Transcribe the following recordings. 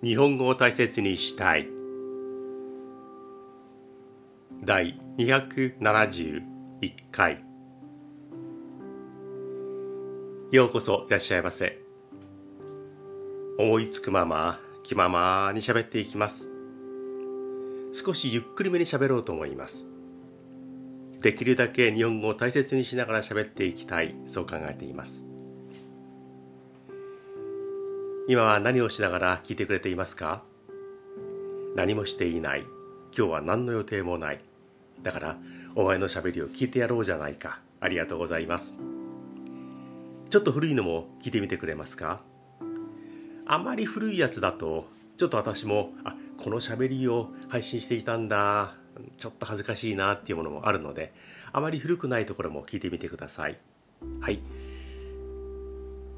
日本語を大切にしたい。第271回。ようこそいらっしゃいませ。思いつくまま気ままに喋っていきます。少しゆっくりめに喋ろうと思います。できるだけ日本語を大切にしながら喋っていきたい。そう考えています。今は何をしながら聞いてくれていますか？何もしていない。今日は何の予定もない。だから、お前のしゃべりを聞いてやろうじゃないか。ありがとうございます。ちょっと古いのも聞いてみてくれますか？あまり古いやつだと、ちょっと私も、あ、このしゃべりを配信していたんだ。ちょっと恥ずかしいなっていうものもあるので、あまり古くないところも聞いてみてください。はい。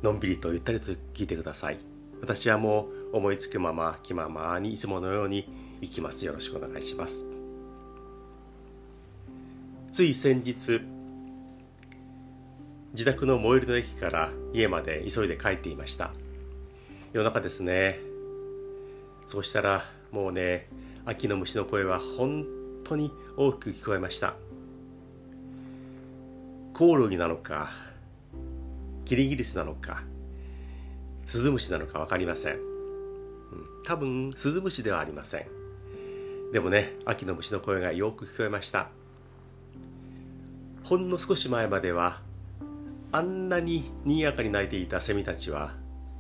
のんびりとゆったりと聞いてください。私はもう思いつくまま気ままにいつものように行きます。よろしくお願いします。つい先日自宅の最寄りの駅から家まで急いで帰っていました。夜中ですね。そうしたらもうね秋の虫の声は本当に大きく聞こえました。コオロギなのかキリギリスなのかスズムシなのか分かりません、うん、多分スズムシではありません。でもね秋の虫の声がよく聞こえました。ほんの少し前まではあんなに賑やかに鳴いていたセミたちは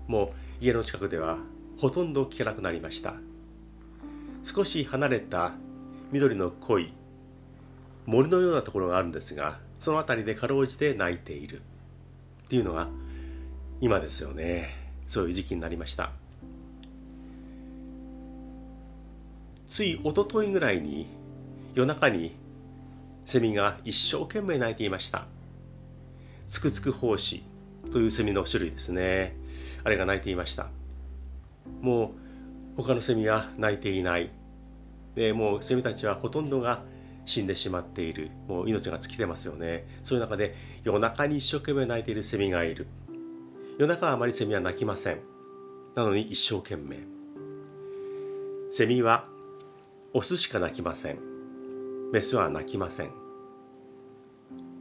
もう家の近くではほとんど聞けなくなりました。少し離れた緑の濃い森のようなところがあるんですがその辺りでかろうじて鳴いている。っていうのが今ですよね。そういう時期になりました。つい一昨日ぐらいに夜中にセミが一生懸命鳴いていました。つくつく胞子というセミの種類ですね。あれが鳴いていました。もう他のセミは鳴いていない。でもうセミたちはほとんどが死んでしまっている。もう命が尽きてますよね。そういう中で夜中に一生懸命鳴いているセミがいる。夜中はあまりセミは鳴きません。なのに一生懸命。セミはオスしか鳴きません。メスは鳴きません。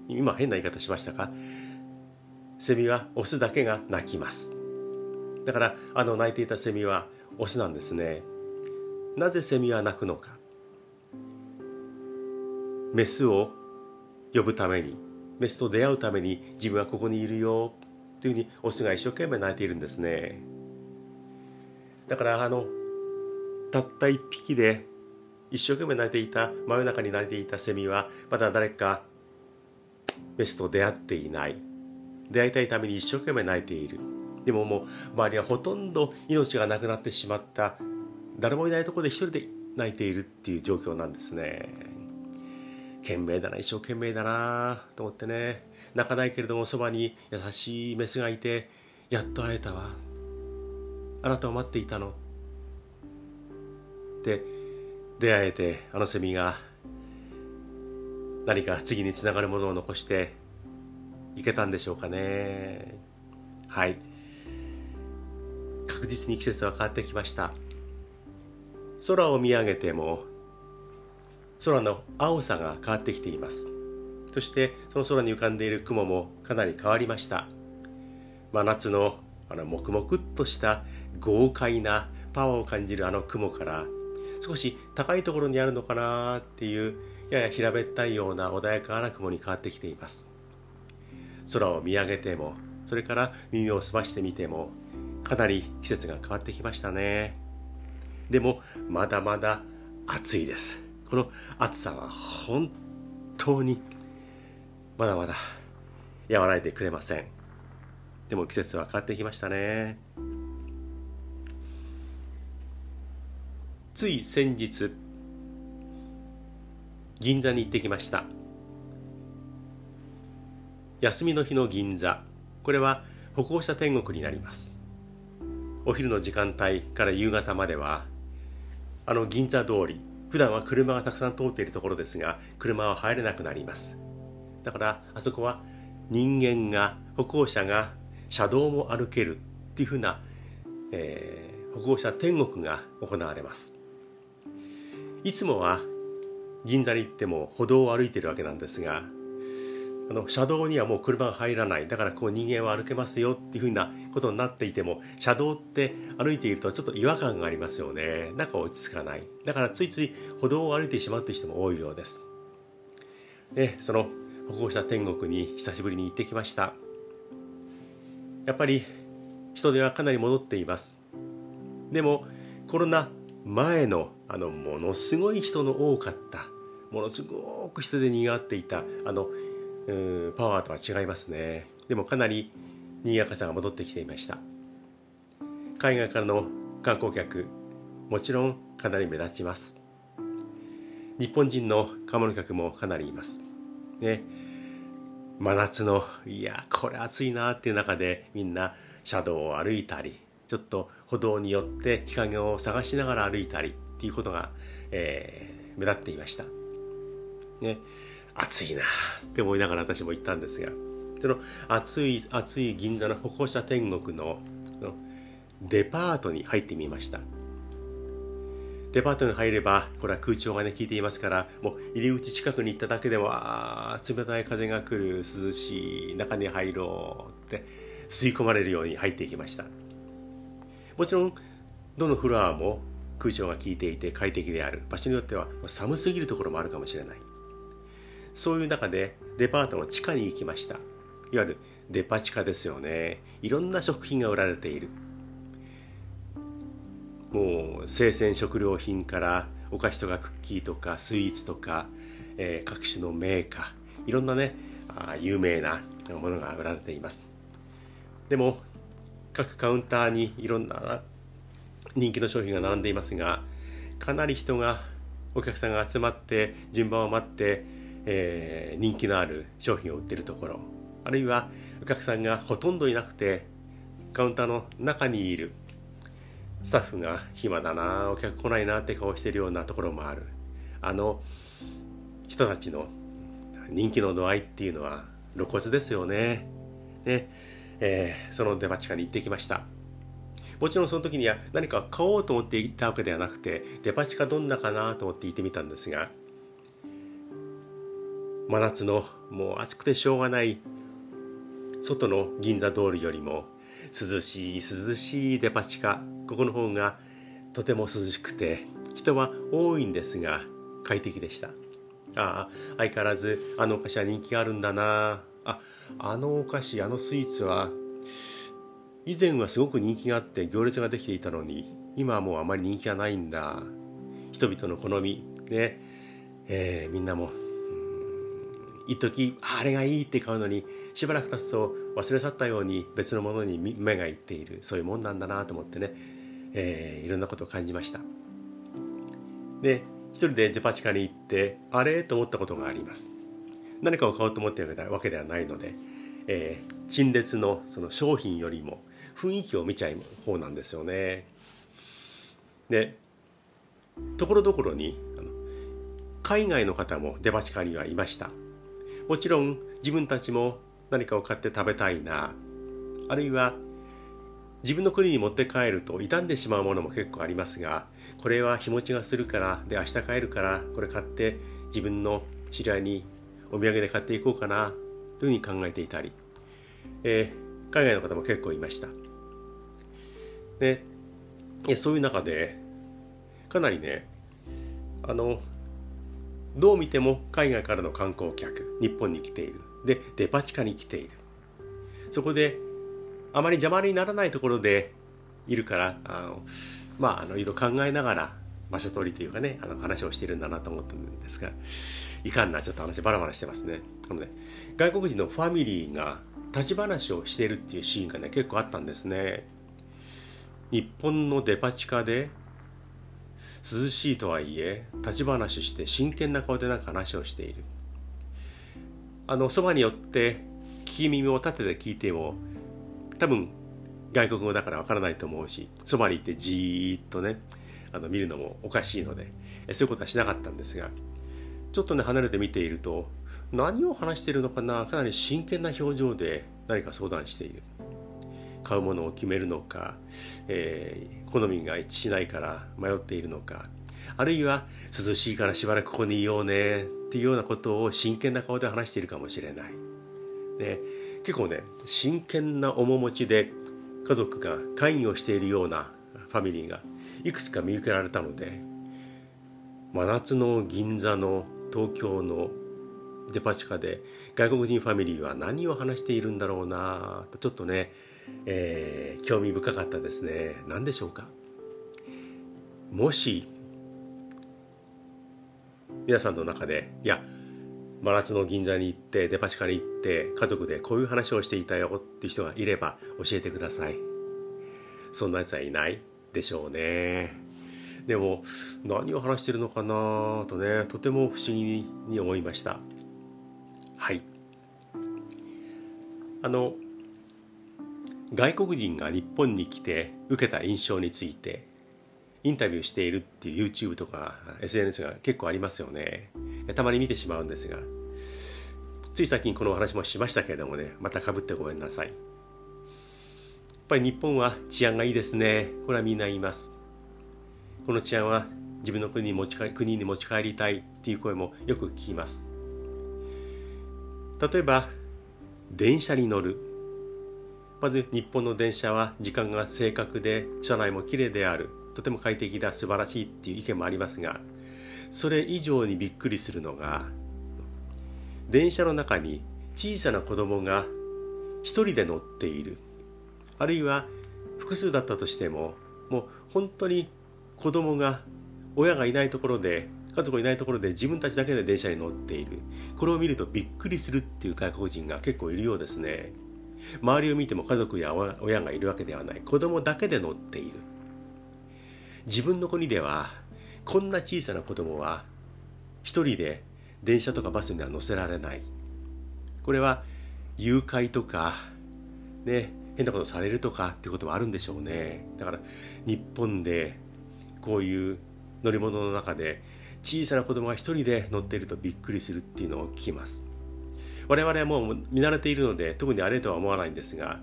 今変な言い方しましたか？セミはオスだけが鳴きます。だからあの鳴いていたセミはオスなんですね。なぜセミは鳴くのか？メスを呼ぶためにメスと出会うために自分はここにいるよ。というふうにオスが一生懸命鳴いているんですね。だからあのたった一匹で一生懸命鳴いていた真夜中に鳴いていたセミはまだ誰かメスと出会っていない。出会いたいために一生懸命泣いている。でももう周りはほとんど命がなくなってしまった。誰もいないところで一人で泣いているっていう状況なんですね。懸命だな一生懸命だなと思ってね。泣かないけれどもそばに優しいメスがいてやっと会えたわ。あなたを待っていたの。って出会えてあのセミが何か次につながるものを残していけたんでしょうかね。はい。確実に季節は変わってきました。空を見上げても空の青さが変わってきています。そしてその空に浮かんでいる雲もかなり変わりました。真夏のあの黙々とした豪快なパワーを感じるあの雲から少し高いところにあるのかなっていうやや平べったいような穏やかな雲に変わってきています。空を見上げてもそれから耳を澄ましてみてもかなり季節が変わってきましたね。でもまだまだ暑いです。この暑さは本当にまだまだ和らいでくれません。でも季節は変わってきましたね。つい先日銀座に行ってきました。休みの日の銀座。これは歩行者天国になります。お昼の時間帯から夕方まではあの銀座通り。普段は車がたくさん通っているところですが車は入れなくなります。だからあそこは人間が歩行者が車道も歩けるっていうふうな、えー、歩行者天国が行われます。いつもは銀座に行っても歩道を歩いてるわけなんですがあの車道にはもう車が入らない。だからこう人間は歩けますよっていうふうなことになっていても車道って歩いているとちょっと違和感がありますよね。なんか落ち着かない。だからついつい歩道を歩いてしまうという人も多いようです。でその歩行者天国に久しぶりに行ってきました。やっぱり人手はかなり戻っています。でもコロナ前のあのものすごい人の多かったものすごく人でにぎわっていたあのパワーとは違いますね。でもかなり賑やかさが戻ってきていました。海外からの観光客もちろんかなり目立ちます。日本人の買物客もかなりいます。ね。真夏のいやこれ暑いなっていう中でみんな車道を歩いたりちょっと歩道によって日陰を探しながら歩いたりっていうことが、えー、目立っていました。ね、暑いなって思いながら私も行ったんですがその暑い暑い銀座の歩行者天国ののデパートに入ってみました。デパートに入ればこれは空調がね効いていますからもう入り口近くに行っただけでもあ冷たい風が来る涼しい中に入ろうって吸い込まれるように入っていきました。もちろんどのフロアも空調が効いていて快適である。場所によっては寒すぎるところもあるかもしれない。そういう中でデパートの地下に行きました。いわゆるデパ地下ですよね。いろんな食品が売られている。もう生鮮食料品からお菓子とかクッキーとかスイーツとか、えー、各種のメーカーいろんなねあ有名なものが売られています。でも各カウンターにいろんな人気の商品が並んでいますがかなり人がお客さんが集まって順番を待って、えー、人気のある商品を売ってるところあるいはお客さんがほとんどいなくてカウンターの中にいるスタッフが暇だなお客来ないなって顔してるようなところもある。あの人たちの人気の度合いっていうのは露骨ですよね。ね、えー、そのデパ地下に行ってきました。もちろんその時には何か買おうと思って行ったわけではなくてデパ地下どんなかなと思って行ってみたんですが真夏のもう暑くてしょうがない外の銀座通りよりも涼しい涼しいデパ地下。ここの方がとても涼しくて人は多いんですが快適でした。ああ相変わらずあのお菓子は人気があるんだな。ああのお菓子あのスイーツは以前はすごく人気があって行列ができていたのに今はもうあまり人気がないんだ。人々の好みね。えー、みんなも一時あれがいいって買うのにしばらく経つと忘れ去ったように別のものに目がいっている。そういうもんなんだなと思ってね、えー、いろんなことを感じました。で一人でデパ地下に行ってあれ？と思ったことがあります。何かを買おうと思っているわけではないので、えー、陳列のその商品よりも雰囲気を見ちゃう方なんですよね。でところどころに海外の方もデパ地下にはいました。もちろん自分たちも何かを買って食べたいな。あるいは自分の国に持って帰ると傷んでしまうものも結構ありますがこれは日持ちがするからで明日帰るからこれ買って自分の知り合いにお土産で買っていこうかなというふうに考えていたり、えー、海外の方も結構いました。でそういう中でかなりねあのどう見ても海外からの観光客日本に来ている。でデパ地下に来ている。そこであまり邪魔にならないところでいるからあのまあのいろいろ考えながら場所取りというかねあの話をしてるんだなと思ったんですがいかんなちょっと話バラバラしてますね。なので外国人のファミリーが立ち話をしてるっていうシーンがね結構あったんですね。日本のデパ地下で涼しいとはいえ立ち話して真剣な顔でなんか話をしている。あのそばによって聞き耳を立てて聞いても多分外国語だからわからないと思うしそばに行ってじーっとねあの見るのもおかしいのでそういうことはしなかったんですがちょっとね離れて見ていると何を話しているのかなかなり真剣な表情で何か相談している。買うものを決めるのか、えー、好みが一致しないから迷っているのか。あるいは涼しいからしばらくここにいようね。っていうようなことを真剣な顔で話しているかもしれない。で結構ね真剣な面持ちで家族が会議をしているようなファミリーがいくつか見受けられたので真夏の銀座の東京のデパ地下で外国人ファミリーは何を話しているんだろうな。とちょっとね、えー、興味深かったですね。何でしょうか？もし皆さんの中でいや真夏の銀座に行ってデパ地下に行って家族でこういう話をしていたよっていう人がいれば教えてください。そんなやつはいないでしょうね。でも何を話してるのかなとねとても不思議に思いました。はい。あの外国人が日本に来て受けた印象についてインタビューしているっていう YouTube とか SNS が結構ありますよね。たまに見てしまうんですがつい最近このお話もしましたけれどもねまたかぶってごめんなさい。やっぱり日本は治安がいいですね。これはみんな言います。この治安は自分の国に持ち帰国に持ち帰りたいっていう声もよく聞きます。例えば電車に乗る。まず日本の電車は時間が正確で車内もきれいである。とても快適だ素晴らしいっていう意見もありますがそれ以上にびっくりするのが電車の中に小さな子供が一人で乗っている。あるいは複数だったとしてももう本当に子供が親がいないところで家族がいないところで自分たちだけで電車に乗っている。これを見るとびっくりするっていう外国人が結構いるようですね。周りを見ても家族や親がいるわけではない。子供だけで乗っている。自分の国ではこんな小さな子供は一人で電車とかバスには乗せられない。これは誘拐とかね変なことされるとかってこともあるんでしょうね。だから日本でこういう乗り物の中で小さな子供が一人で乗っているとびっくりするっていうのを聞きます。我々はもう見慣れているので特にあれとは思わないんですが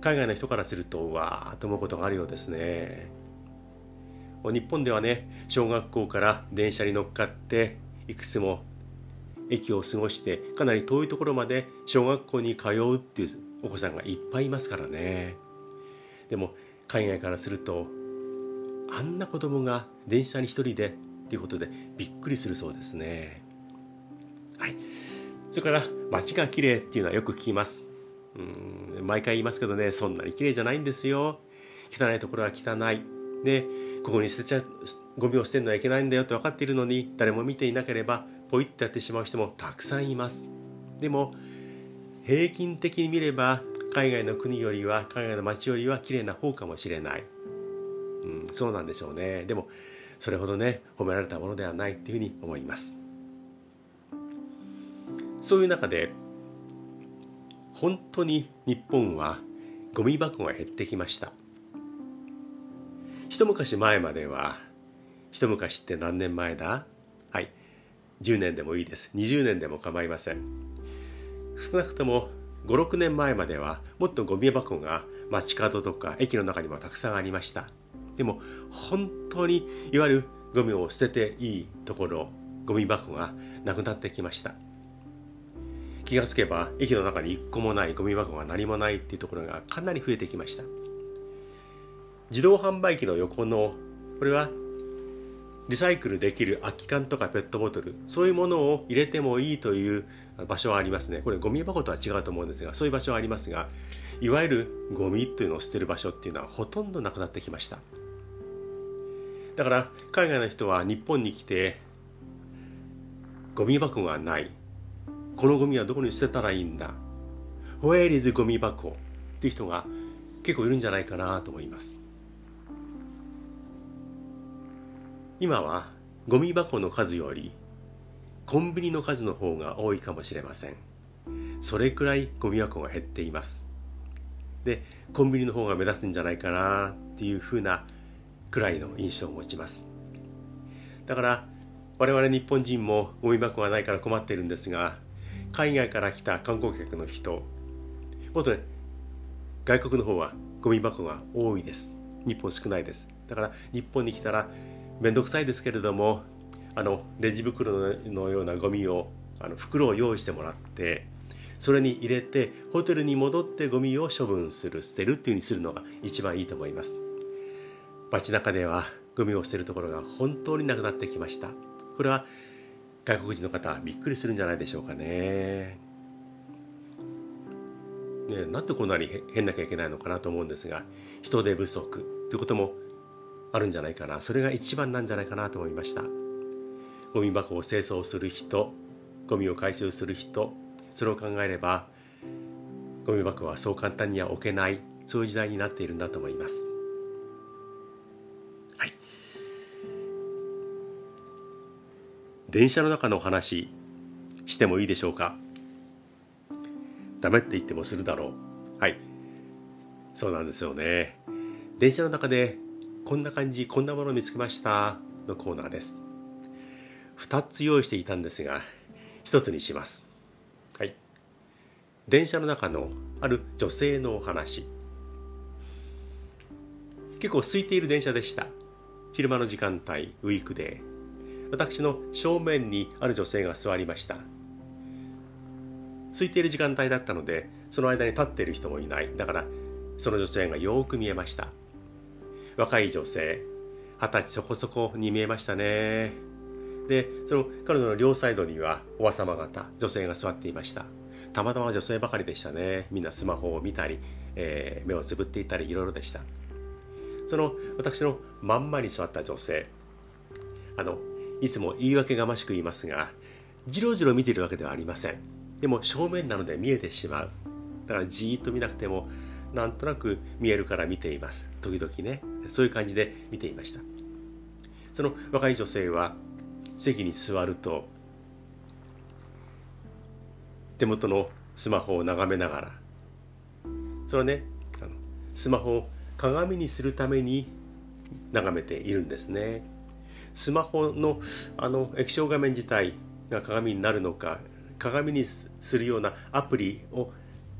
海外の人からするとわーと思うことがあるようですね。日本ではね小学校から電車に乗っかっていくつも駅を過ごしてかなり遠いところまで小学校に通うっていうお子さんがいっぱいいますからね。でも海外からするとあんな子供が電車に一人でっていうことでびっくりするそうですね。はい。それから街が綺麗っていうのはよく聞きます。うん毎回言いますけどねそんなに綺麗じゃないんですよ。汚いところは汚い。でここに捨てちゃゴミを捨てるのはいけないんだよって分かっているのに誰も見ていなければポイってやってしまう人もたくさんいます。でも平均的に見れば海外の国よりは海外の街よりは綺麗な方かもしれない、うん、そうなんでしょうね。でもそれほどね褒められたものではないっていうふうに思います。そういう中で本当に日本はゴミ箱が減ってきました。一昔前までは一昔って何年前だ？はい。10年でもいいです。20年でも構いません。少なくとも56年前まではもっとゴミ箱が街角とか駅の中にもたくさんありました。でも本当にいわゆるゴミを捨てていいところゴミ箱がなくなってきました。気がつけば駅の中に一個もないゴミ箱が何もないっていうところがかなり増えてきました。自動販売機の横のこれはリサイクルできる空き缶とかペットボトルそういうものを入れてもいいという場所はありますね。これゴミ箱とは違うと思うんですがそういう場所はありますがいわゆるゴミというのを捨てる場所っていうのはほとんどなくなってきました。だから海外の人は日本に来てゴミ箱がないこのゴミはどこに捨てたらいいんだ？Where is ゴミ箱っていう人が結構いるんじゃないかなと思います。今はゴミ箱の数よりコンビニの数の方が多いかもしれません。それくらいゴミ箱が減っています。でコンビニの方が目立つんじゃないかなっていうふうなくらいの印象を持ちます。だから我々日本人もゴミ箱がないから困ってるんですが海外から来た観光客の人。もっとね外国の方はゴミ箱が多いです。日本少ないです。だから日本に来たら面倒くさいですけれどもあのレジ袋のようなゴミをあの袋を用意してもらってそれに入れてホテルに戻ってゴミを処分する捨てるっていうふうにするのが一番いいと思います。街中ではゴミを捨てるところが本当になくなってきました。これは外国人の方びっくりするんじゃないでしょうかね。ねなんでこんなに変なきゃいけないのかなと思うんですが人手不足ということもあるんじゃないかな。それが一番なんじゃないかなと思いました。ゴミ箱を清掃する人ゴミを回収する人それを考えればゴミ箱はそう簡単には置けないそういう時代になっているんだと思います。電車の中の話してもいいでしょうか？ダメって言ってもするだろう。はい。そうなんですよね。電車の中でこんな感じこんなものを見つけましたのコーナーです。2つ用意していたんですが1つにします。はい。電車の中のある女性のお話。結構空いている電車でした。昼間の時間帯ウィークデー。私の正面にある女性が座りました。空いている時間帯だったのでその間に立っている人もいない。だからその女性がよく見えました。若い女性二十歳そこそこに見えましたね。でその彼女の両サイドにはおば様方女性が座っていました。たまたま女性ばかりでしたね。みんなスマホを見たり、えー、目をつぶっていたりいろいろでした。その私のまんまに座った女性あのいつも言い訳がましく言いますがじろじろ見ているわけではありません。でも正面なので見えてしまう。だからじーっと見なくてもなんとなく見えるから見ています。時々ね。そういう感じで見ていました。その若い女性は席に座ると手元のスマホを眺めながらそれはねあのスマホを鏡にするために眺めているんですね。スマホのあの液晶画面自体が鏡になるのか鏡にするようなアプリを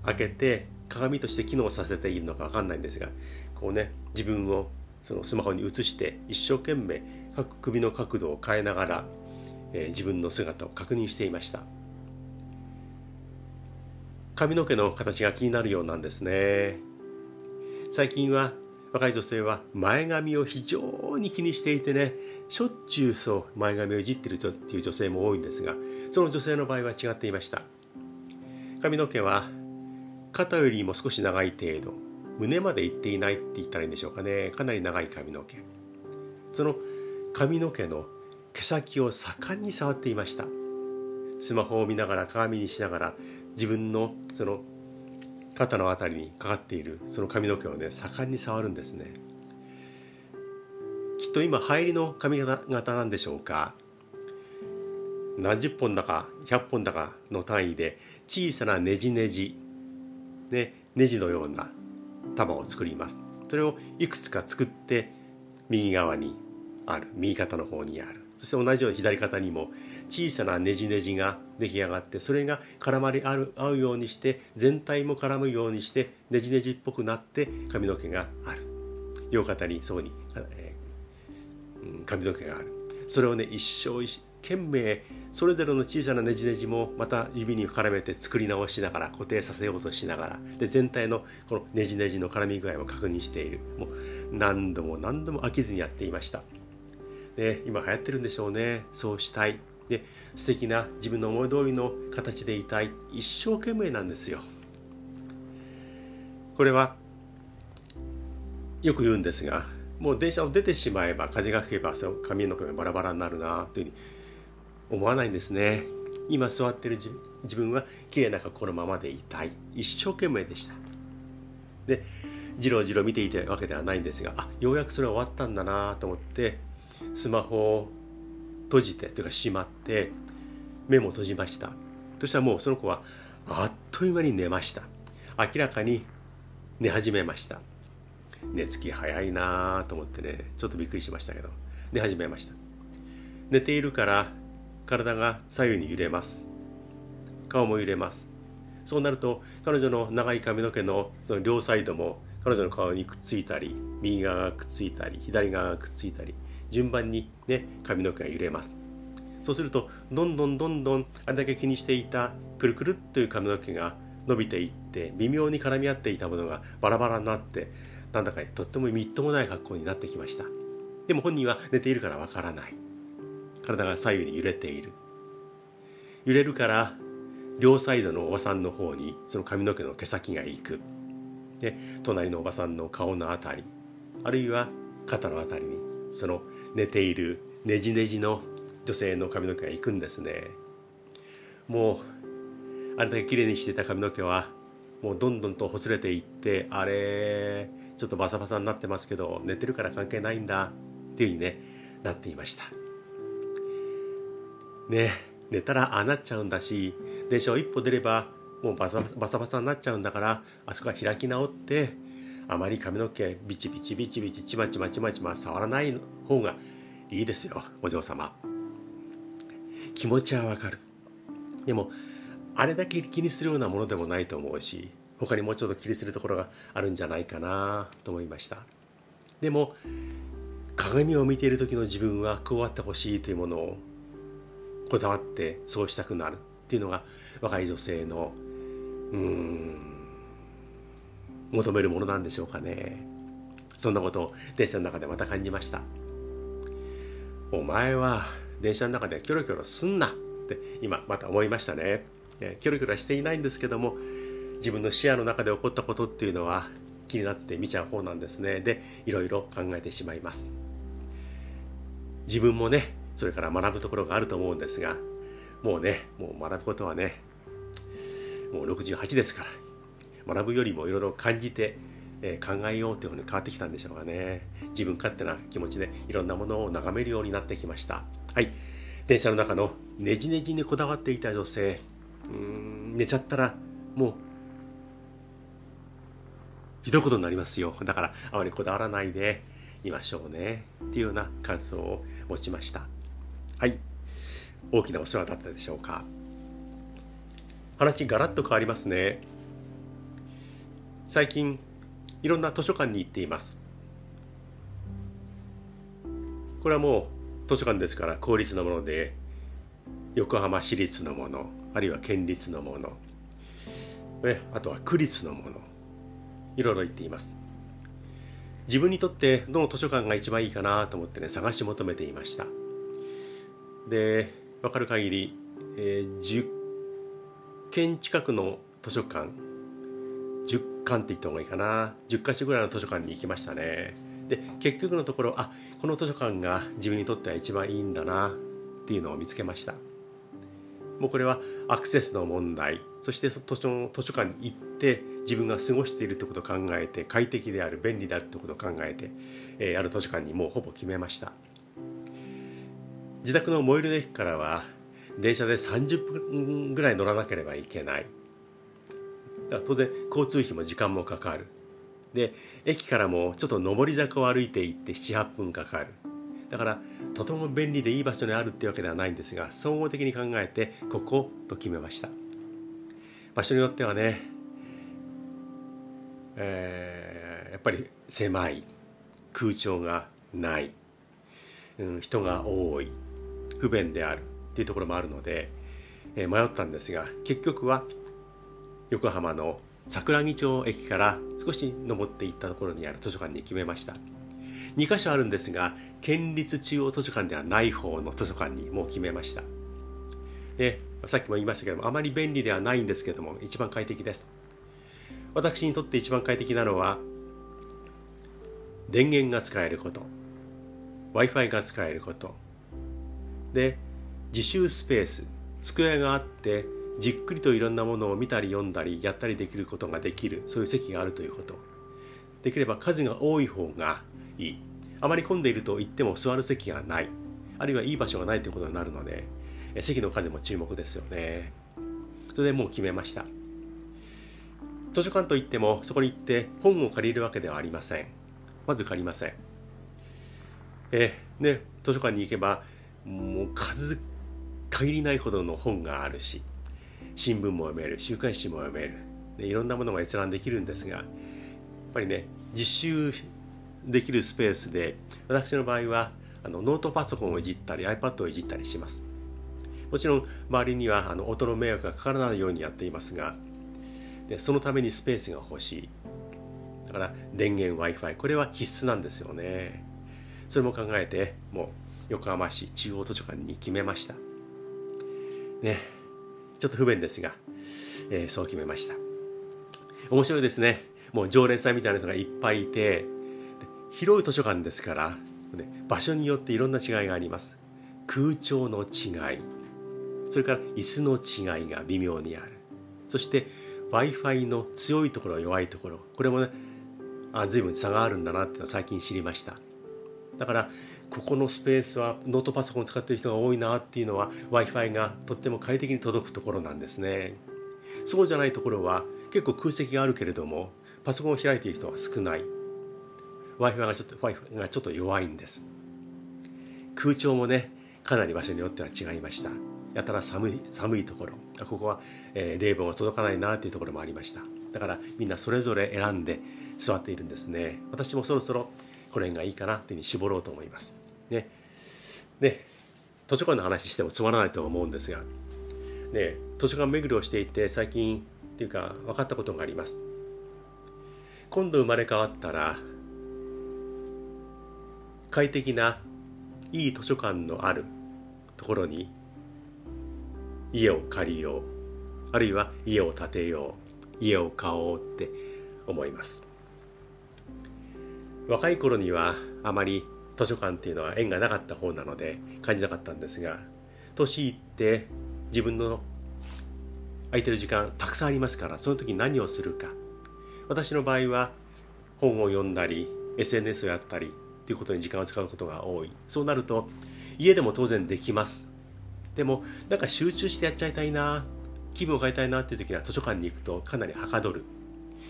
開けて鏡として機能させているのか分かんないんですがこうね自分をそのスマホに映して一生懸命首の角度を変えながら、えー、自分の姿を確認していました。髪の毛の形が気になるようなんですね。最近は若い女性は前髪を非常に気にしていてねしょっちゅうそう前髪をいじってるっていう女性も多いんですがその女性の場合は違っていました。髪の毛は肩よりも少し長い程度胸までいっていないって言ったらいいんでしょうかね。かなり長い髪の毛。その髪の毛の毛先を盛んに触っていました。スマホを見ながら鏡にしながら自分のその肩の辺りにかかっているその髪の毛をね盛んに触るんですね。きっと今流行りの髪型なんでしょうか。何十本だか100本だかの単位で小さなねじねじねネジのような束を作ります。それをいくつか作って右側にある右肩の方にある。そして同じように左肩にも小さなねじねじが出来上がってそれが絡まり合うようにして全体も絡むようにしてねじねじっぽくなって髪の毛がある。両肩にそうに、えー、髪の毛がある。それをね一生懸命それぞれの小さなねじねじもまた指に絡めて作り直しながら固定させようとしながらで全体のこのねじねじの絡み具合を確認している。もう何度も何度も飽きずにやっていました。で今流行ってるんでしょうね。そうしたい。で素敵な自分の思い通りの形でいたい。一生懸命なんですよ。これはよく言うんですがもう電車を出てしまえば風が吹けば髪の毛がバラバラになるなというふうに思わないんですね。今座ってる自分は綺麗な格好のままでいたい。一生懸命でした。でじろじろ見ていたわけではないんですがあようやくそれは終わったんだなと思ってスマホを閉じてというかしまって目も閉じました。そしたらもうその子はあっという間に寝ました。明らかに寝始めました。寝つき早いなと思ってねちょっとびっくりしましたけど寝始めました。寝ているから体が左右に揺れます。顔も揺れます。そうなると彼女の長い髪の毛のその両サイドも彼女の顔にくっついたり右側がくっついたり左側がくっついたり順番にね髪の毛が揺れます。そうするとどんどんどんどんあれだけ気にしていたくるくるっという髪の毛が伸びていって微妙に絡み合っていたものがバラバラになってなんだかとってもみっともない格好になってきました。でも本人は寝ているからわからない。体が左右に揺れている。揺れるから両サイドのおばさんの方にその髪の毛の毛先が行く。で隣のおばさんの顔のあたりあるいは肩のあたりにその寝ているねじねじの女性の髪の毛が行くんですね。もうあれだけ綺麗にしてた髪の毛はもうどんどんとほつれていってあれちょっとバサバサになってますけど寝てるから関係ないんだっていうふうにねなっていました。ね寝たらああなっちゃうんだし電車を一歩出ればもうバサバサになっちゃうんだからあそこは開き直ってあまり髪の毛ビチビチビチビチちまちまちまちま触らない方がいいですよお嬢様気持ちはわかるでもあれだけ気にするようなものでもないと思うし他にもうちょっと気にするところがあるんじゃないかなと思いましたでも鏡を見ている時の自分はこうあってほしいというものをこだわってそうしたくなるっていうのが若い女性のうん求めるものなんでしょうかね。そんなことを電車の中でまた感じました。お前は電車の中でキョロキョロすんなって今また思いましたね。キョロキョロしていないんですけども自分の視野の中で起こったことっていうのは気になって見ちゃう方なんですね。でいろいろ考えてしまいます。自分もねそれから学ぶところがあると思うんですがもうねもう学ぶことはねもう68ですから学ぶよりもいろいろ感じて、えー、考えようというふうに変わってきたんでしょうかね。自分勝手な気持ちでいろんなものを眺めるようになってきました。はい。電車の中のねじねじにこだわっていた女性。うん寝ちゃったらもうひどいことになりますよ。だからあまりこだわらないでいましょうね。っていうような感想を持ちました。はい。大きなお世話だったでしょうか。話ガラッと変わりますね。最近いろんな図書館に行っています。これはもう図書館ですから公立のもので横浜市立のものあるいは県立のものあとは区立のものいろいろ言っています。自分にとってどの図書館が一番いいかなと思ってね探し求めていました。で分かる限り、えー、10軒近くの図書館館って言った方がいいかな。10か所ぐらいの図書館に行きましたね。で結局のところあこの図書館が自分にとっては一番いいんだなっていうのを見つけました。もうこれはアクセスの問題。そして図書図書館に行って自分が過ごしているってことを考えて快適である便利であるってことを考えて、えー、ある図書館にもうほぼ決めました。自宅の最寄りの駅からは電車で30分ぐらい乗らなければいけない。だから当然交通費も時間もかかる。で駅からもちょっと上り坂を歩いていって78分かかる。だからとても便利でいい場所にあるってわけではないんですが総合的に考えてここと決めました。場所によってはね、えー、やっぱり狭い。空調がない、うん、人が多い。不便であるっていうところもあるので、えー、迷ったんですが結局は横浜の桜木町駅から少し登っていったところにある図書館に決めました。2箇所あるんですが県立中央図書館ではない方の図書館にもう決めました。でさっきも言いましたけどもあまり便利ではないんですけども一番快適です。私にとって一番快適なのは電源が使えること w i f i が使えること。で自習スペース机があってじっくりといろんなものを見たり読んだりやったりできることができるそういう席があるということ。できれば数が多い方がいい。あまり混んでいると言っても座る席がない。あるいはいい場所がないということになるので席の数も注目ですよね。それでもう決めました。図書館といってもそこに行って本を借りるわけではありません。まず借りません。えね図書館に行けばもう数限りないほどの本があるし新聞も読める週刊誌も読める。でいろんなものが閲覧できるんですがやっぱりね実習できるスペースで私の場合はあのノートパソコンをいじったり iPad をいじったりします。もちろん周りにはあの音の迷惑がかからないようにやっていますがでそのためにスペースが欲しい。だから電源 Wi-Fi これは必須なんですよね。それも考えてもう横浜市中央図書館に決めました。ね。ちょっと不便ですが、えー、そう決めました。面白いですね。もう常連さんみたいな人がいっぱいいて広い図書館ですから、ね、場所によっていろんな違いがあります。空調の違い。それから椅子の違いが微妙にある。そして w i f i の強いところ弱いところ。これもねあ随分差があるんだなっていうのを最近知りました。だからここのスペースはノートパソコン使っている人が多いなっていうのは w i f i がとっても快適に届くところなんですね。そうじゃないところは結構空席があるけれどもパソコンを開いている人は少ない。w i f i がちょっと w i f i がちょっと弱いんです。空調もねかなり場所によっては違いました。やたら寒い寒いところ。ここは、えー、冷房が届かないなっていうところもありました。だからみんなそれぞれ選んで座っているんですね。私もそろそろこれがいいかなっていうふうに絞ろうと思います。ね。で図書館の話してもつまらないと思うんですがね図書館巡りをしていて最近っていうか分かったことがあります。今度生まれ変わったら快適ないい図書館のあるところに家を借りよう。あるいは家を建てよう。家を買おうって思います。若い頃にはあまり図書館っていうのは縁がなかった方なので感じなかったんですが年いって自分の空いてる時間たくさんありますからその時何をするか。私の場合は本を読んだり SNS をやったりっていうことに時間を使うことが多い。そうなると家でも当然できます。でもなんか集中してやっちゃいたいな気分を変えたいなっていう時には図書館に行くとかなりはかどる。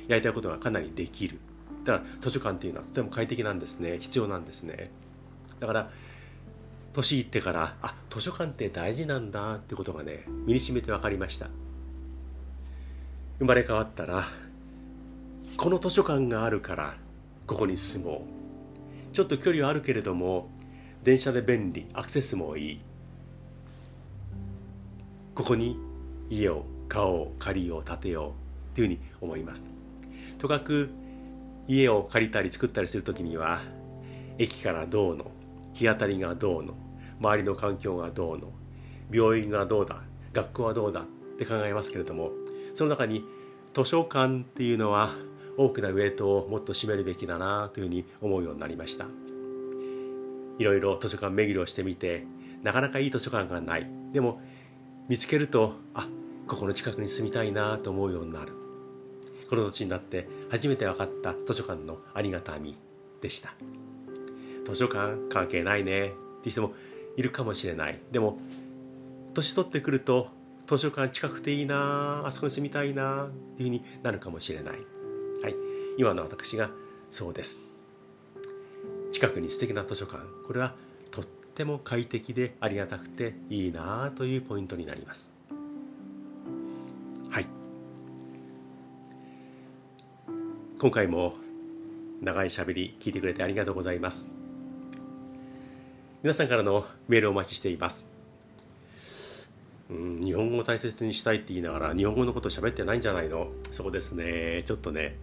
やりたいことがかなりできる。だから図書館っていうのはとても快適なんですね。必要なんですね。だから年いってからあ図書館って大事なんだってことがね身にしめて分かりました。生まれ変わったらこの図書館があるからここに住もう。ちょっと距離はあるけれども電車で便利アクセスもいい。ここに家を買おう借りよう建てようというふうに思います。とかく家を借りたり作ったりする時には駅からどうの日当たりがどうの周りの環境がどうの病院がどうだ学校はどうだって考えますけれどもその中に図書館っていうのは大きなウェイトをもっと占めるべきだなというふうに思うようになりました。いろいろ図書館巡りをしてみてなかなかいい図書館がない。でも見つけるとあここの近くに住みたいなと思うようになる。この土地になって初めて分かった図書館のありがたみでした。図書館関係ないね。っていう人もいるかもしれない。でも年取ってくると図書館近くていいなあそこに住みたいなっていうふうになるかもしれない。はい。今の私がそうです。近くに素敵な図書館。これはとっても快適でありがたくていいなあというポイントになります。はい。今回も長いしゃべり聞いてくれてありがとうございます。皆さんからのメールをお待ちしています。うん日本語を大切にしたいって言いながら日本語のこと喋ってないんじゃないの？そうですね。ちょっとね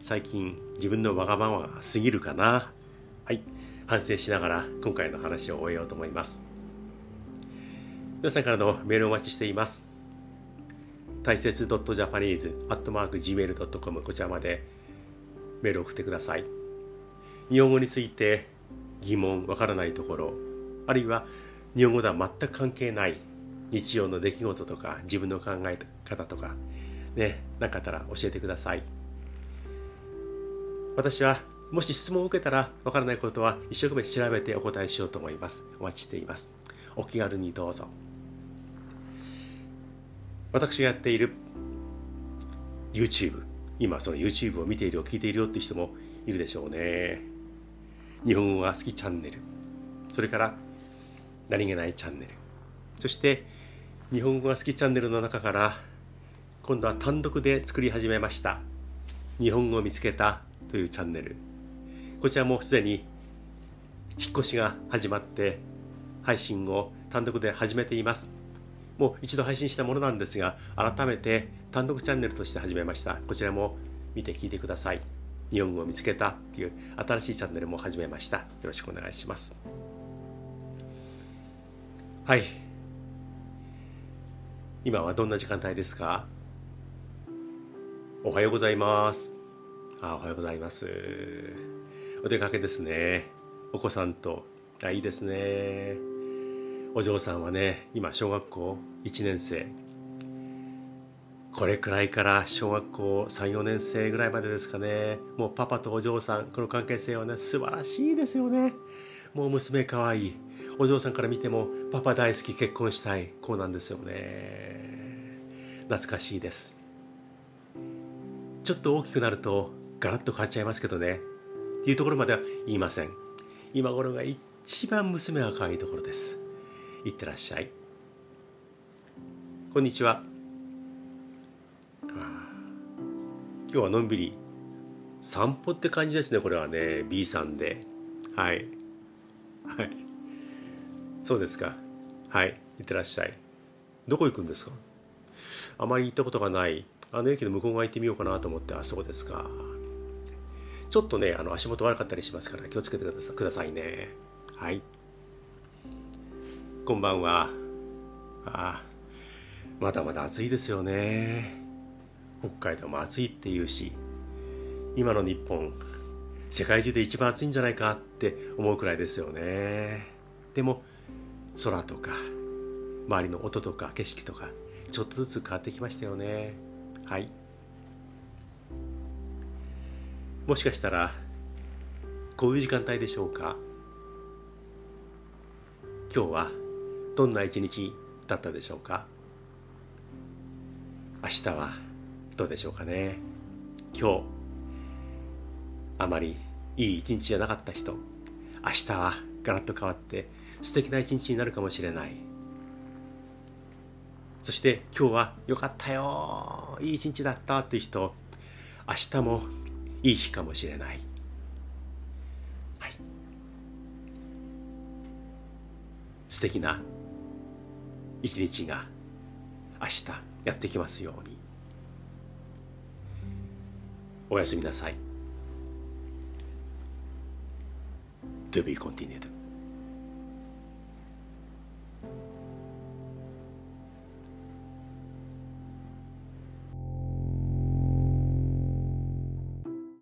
最近自分のわがままが過ぎるかな。はい。反省しながら今回の話を終えようと思います。皆さんからのメールをお待ちしています。大切 .japanese.gmail.com こちらまで。メール送ってください日本語について疑問わからないところあるいは日本語では全く関係ない日常の出来事とか自分の考え方とかね何かあったら教えてください私はもし質問を受けたらわからないことは一生懸命調べてお答えしようと思います。お待ちしています。お気軽にどうぞ。私がやっている YouTube、今その YouTube を見ているよ、聞いているよって人もいるでしょうね。日本語が好きチャンネル。それから何気ないチャンネル。そして日本語が好きチャンネルの中から今度は単独で作り始めました日本語を見つけたというチャンネルこちらもすでに引っ越しが始まって配信を単独で始めていますもう一度配信したものなんですが改めて単独チャンネルとして始めました。こちらも見て聞いてください。日本語を見つけたっていう新しいチャンネルも始めました。よろしくお願いします。はい。今はどんな時間帯ですか？おはようございます。あおはようございます。お出かけですね。お子さんと。あいいですね。お嬢さんはね今小学校1年生。これくらいから小学校34年生ぐらいまでですかね。もうパパとお嬢さんこの関係性はね素晴らしいですよね。もう娘可愛い。お嬢さんから見てもパパ大好き結婚したい。こうなんですよね。懐かしいです。ちょっと大きくなるとガラッと変わっちゃいますけどね。っていうところまでは言いません。今頃が一番娘が可愛いところです。いってらっしゃい。こんにちは。今日はのんびり散歩って感じですねこれはね B さんで。はい。はい。そうですか。はい。いってらっしゃい。どこ行くんですか？あまり行ったことがない。あの駅の向こう側行ってみようかなと思ってあそうですか。ちょっとねあの足元悪かったりしますから気をつけてくださいね。はい。こんばんは。あまだまだ暑いですよね。北海道も暑いっていうし今の日本世界中で一番暑いんじゃないかって思うくらいですよね。でも空とか周りの音とか景色とかちょっとずつ変わってきましたよね。はい。もしかしたらこういう時間帯でしょうか。今日はどんな一日だったでしょうか。明日はどうでしょうかね。今日あまりいい一日じゃなかった人明日はガラッと変わって素敵な一日になるかもしれない。そして今日は良かったよいい一日だったっていう人明日もいい日かもしれない。はい。素敵な一日が明日やってきますように。おやすみなさい To be continued